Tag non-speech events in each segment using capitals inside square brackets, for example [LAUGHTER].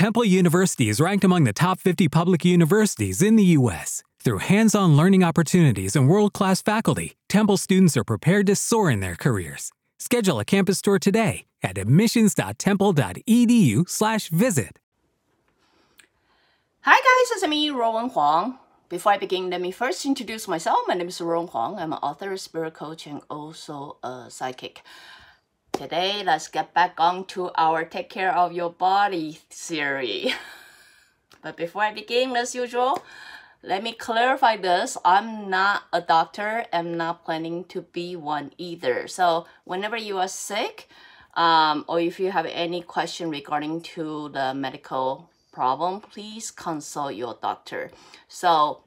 Temple University is ranked among the top 50 public universities in the U.S. Through hands on learning opportunities and world class faculty, Temple students are prepared to soar in their careers. Schedule a campus tour today at admissions.temple.edu/slash visit. Hi guys, it's me, Ruowen Huang. Before I begin, let me first introduce myself. My name is Ruowen Huang. I'm an author, spirit coach, and also a psychic. Today, let's get back on to our Take Care of Your Body series. [LAUGHS] but before I begin, as usual, let me clarify this. I'm not a doctor. I'm not planning to be one either. So whenever you are sick, um, or if you have any question regarding to the medical problem, please consult your doctor. So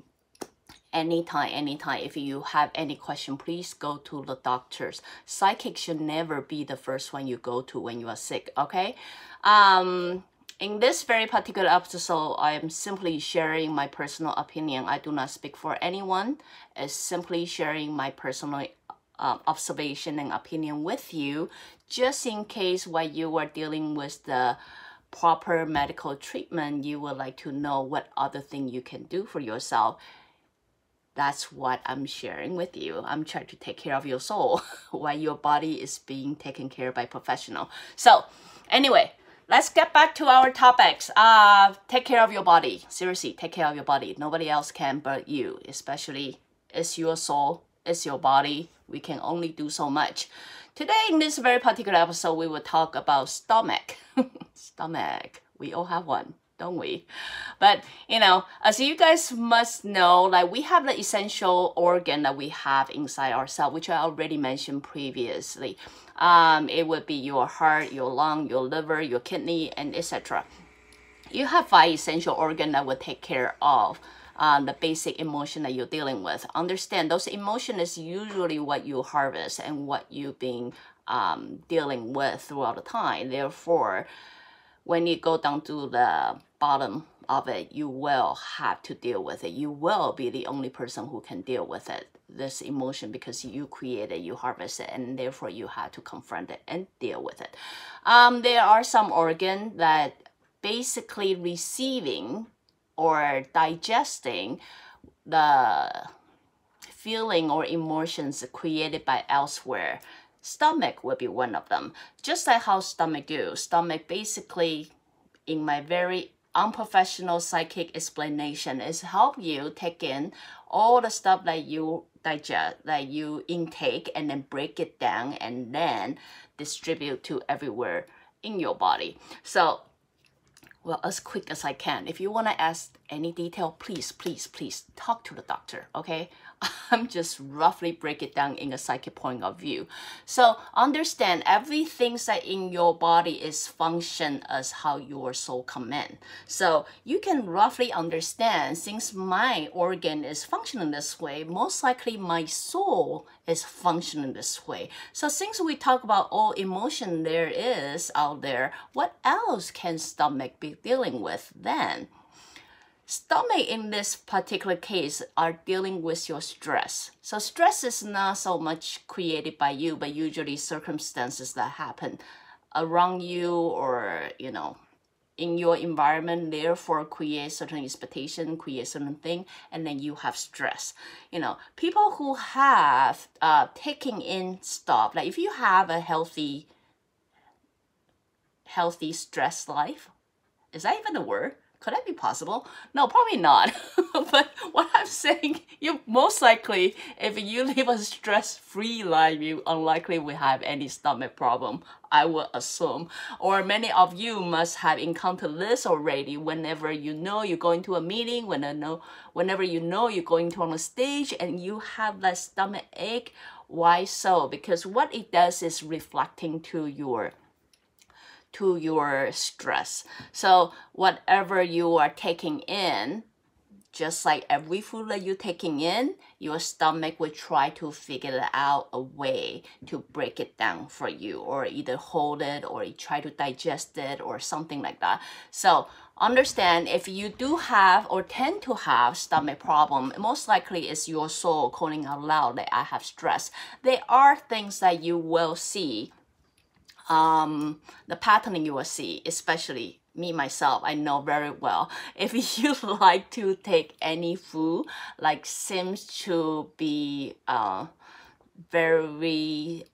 anytime, anytime, if you have any question, please go to the doctors. Psychic should never be the first one you go to when you are sick, okay? Um, in this very particular episode, I am simply sharing my personal opinion. I do not speak for anyone. It's simply sharing my personal uh, observation and opinion with you, just in case while you are dealing with the proper medical treatment, you would like to know what other thing you can do for yourself. That's what I'm sharing with you. I'm trying to take care of your soul [LAUGHS] while your body is being taken care of by professional. So anyway, let's get back to our topics. Uh, take care of your body. Seriously, take care of your body. Nobody else can but you, especially it's your soul, it's your body. We can only do so much. Today, in this very particular episode, we will talk about stomach. [LAUGHS] stomach. We all have one, don't we? But, you know, as you guys must know, like we have the essential organ that we have inside ourselves, which I already mentioned previously. Um, it would be your heart, your lung, your liver, your kidney, and etc. You have five essential organ that will take care of uh, the basic emotion that you're dealing with. Understand those emotion is usually what you harvest and what you've been um, dealing with throughout the time. Therefore, when you go down to the bottom of it, you will have to deal with it. You will be the only person who can deal with it, this emotion, because you create it, you harvest it, and therefore you have to confront it and deal with it. Um, there are some organ that basically receiving or digesting the feeling or emotions created by elsewhere. Stomach will be one of them. Just like how stomach do. Stomach basically, in my very unprofessional psychic explanation, is help you take in all the stuff that you digest, that you intake, and then break it down and then distribute to everywhere in your body. So well, as quick as I can. If you want to ask any detail, please, please, please talk to the doctor, okay? [LAUGHS] I'm just roughly break it down in a psychic point of view. So understand everything that in your body is function as how your soul command. So you can roughly understand since my organ is functioning this way, most likely my soul is functioning this way. So since we talk about all emotion there is out there, what else can stomach be dealing with then? Stomach in this particular case are dealing with your stress. So stress is not so much created by you, but usually circumstances that happen around you or, you know, in your environment therefore create certain expectation create certain thing and then you have stress you know people who have uh taking in stuff like if you have a healthy healthy stress life is that even a word could that be possible? No, probably not. [LAUGHS] but what I'm saying, you most likely, if you live a stress-free life, you unlikely will have any stomach problem. I would assume. Or many of you must have encountered this already. Whenever you know you're going to a meeting, when I know, whenever you know you're going to on a stage, and you have that stomach ache. Why so? Because what it does is reflecting to your to your stress. So whatever you are taking in, just like every food that you're taking in, your stomach will try to figure out a way to break it down for you or either hold it or try to digest it or something like that. So understand if you do have or tend to have stomach problem, most likely it's your soul calling out loud that I have stress. There are things that you will see um, the patterning you will see, especially me myself, I know very well. [LAUGHS] If you [LAUGHS] like to take any food, like seems to be uh, very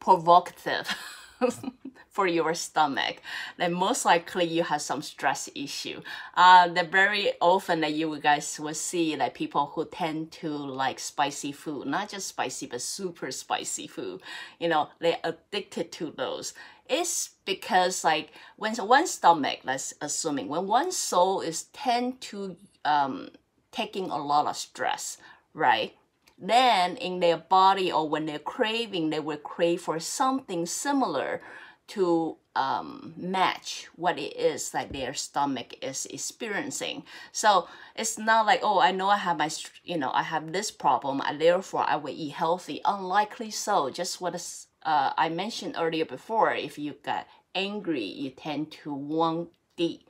provocative [LAUGHS] for your stomach, then most likely you have some stress issue. Uh, that very often that you guys will see like people who tend to like spicy food, not just spicy but super spicy food. You know, they're addicted to those. It's because like when one stomach, let's assuming when one soul is tend to um, taking a lot of stress, right? then in their body or when they're craving, they will crave for something similar to um, match what it is that their stomach is experiencing. So it's not like, oh, I know I have my, you know, I have this problem, and therefore I will eat healthy. Unlikely so. Just what uh, I mentioned earlier before, if you get angry, you tend to want the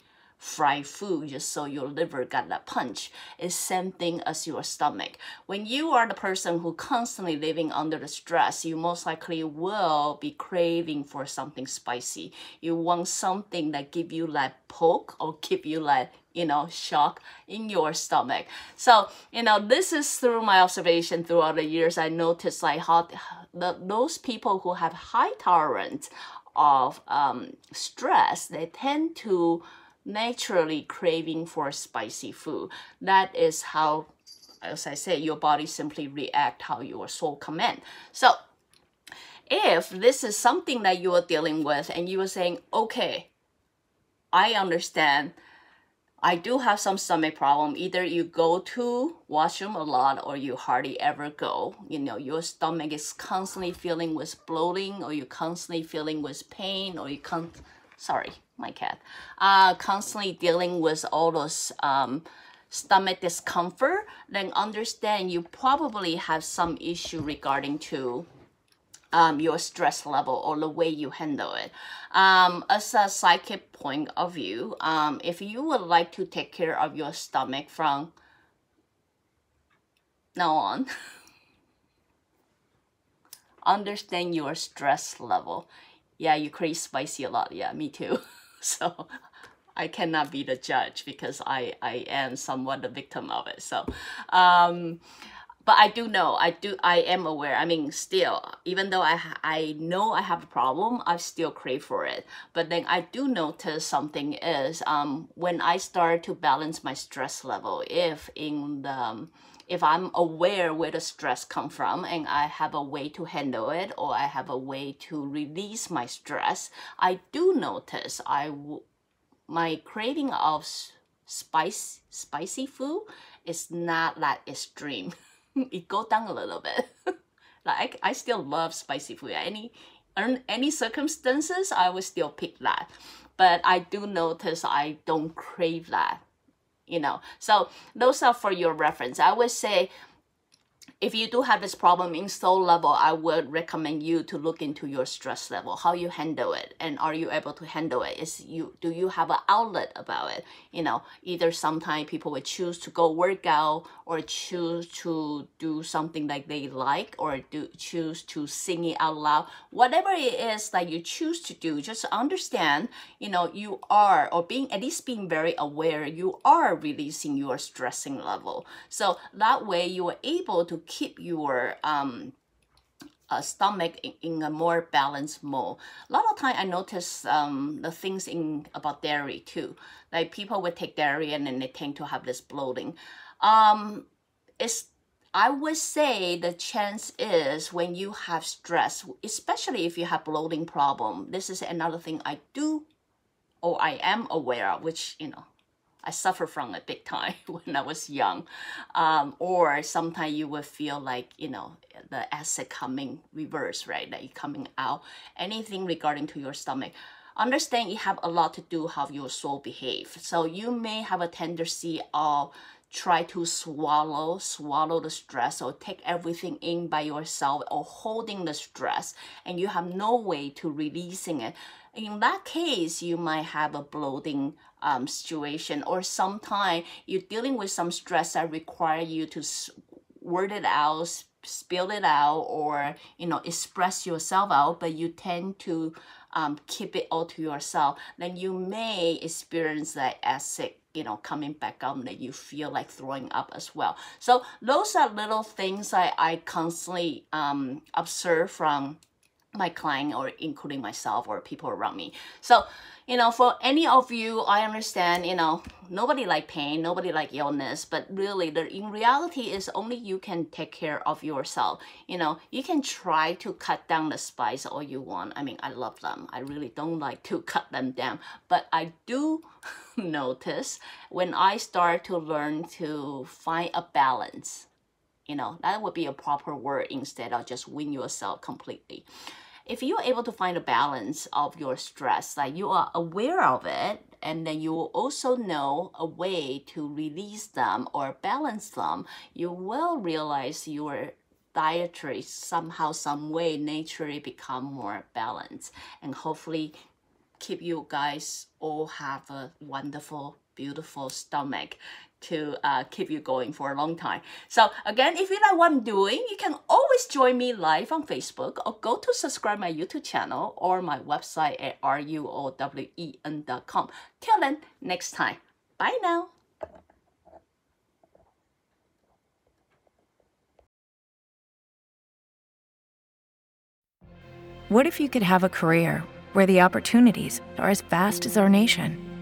fried food just so your liver got that punch. It's same thing as your stomach. When you are the person who constantly living under the stress, you most likely will be craving for something spicy. You want something that give you that poke or give you like you know shock in your stomach so you know this is through my observation throughout the years i noticed like how the, those people who have high tolerance of um, stress they tend to naturally craving for spicy food. That is how, as I say, your body simply react how your soul command. So if this is something that you are dealing with and you are saying, okay, I understand, I do have some stomach problem. Either you go to washroom a lot or you hardly ever go. You know, your stomach is constantly feeling with bloating or you constantly feeling with pain or you can't, sorry, my cat, uh, constantly dealing with all those um, stomach discomfort, then understand you probably have some issue regarding to um, your stress level or the way you handle it. Um, as a psychic point of view, um, if you would like to take care of your stomach from now on, [LAUGHS] understand your stress level. Yeah, you crave spicy a lot. Yeah, me too. [LAUGHS] so I cannot be the judge because I, I am somewhat the victim of it. So, um, but I do know, I do, I am aware. I mean, still, even though I, I know I have a problem, I still crave for it. But then I do notice something is, um, when I start to balance my stress level, if in the, um, if I'm aware where the stress come from and I have a way to handle it or I have a way to release my stress, I do notice I w- my craving of spice spicy food is not that extreme. [LAUGHS] [LAUGHS] it go down a little bit. [LAUGHS] like I, I still love spicy food. Any any circumstances, I will still pick that. But I do notice I don't crave that you know. So those are for your reference. I would say if you do have this problem in soul level, I would recommend you to look into your stress level, how you handle it, and are you able to handle it? Is you do you have an outlet about it? You know, either sometimes people would choose to go work out or choose to do something like they like or do choose to sing it out loud. Whatever it is that you choose to do, just understand, you know, you are or being at least being very aware, you are releasing your stressing level. So that way you are able keep your um, uh, stomach in, in, a more balanced mode. A lot of time I notice um, the things in about dairy too. Like people would take dairy and then they tend to have this bloating. Um, it's I would say the chance is when you have stress, especially if you have bloating problem. This is another thing I do or I am aware of, which you know I suffer from it big time [LAUGHS] when I was young. Um, or sometimes you will feel like, you know, the acid coming reverse, right? Like coming out. Anything regarding to your stomach. Understand it have a lot to do how your soul behave. So you may have a tendency of try to swallow, swallow the stress or take everything in by yourself or holding the stress and you have no way to releasing it. In that case, you might have a bloating um, situation, or sometimes you're dealing with some stress that require you to word it out, spill it out, or you know express yourself out, but you tend to um, keep it all to yourself, then you may experience that acid you know coming back up that you feel like throwing up as well. So those are little things i, I constantly um, observe from my client or including myself or people around me. So you know for any of you i understand you know nobody like pain nobody like illness but really the in reality is only you can take care of yourself. You know you can try to cut down the spice all you want. I mean i love them. I really don't like to [LAUGHS] cut them down. But i do [LAUGHS] notice when i start to learn to find a balance you know that would be a proper word instead of just win yourself completely. If you're able to find a balance of your stress like you are aware of it and then you will also know a way to release them or balance them you will realize your dietary somehow some way naturally become more balanced. And hopefully keep you guys all have a wonderful beautiful stomach to uh, keep you going for a long time. So again, if you like what I'm doing, you can always join me live on Facebook or go to subscribe my YouTube channel or my website at ruowen.com. Till then, next time. Bye now. What if you could have a career where the opportunities are as vast as our nation?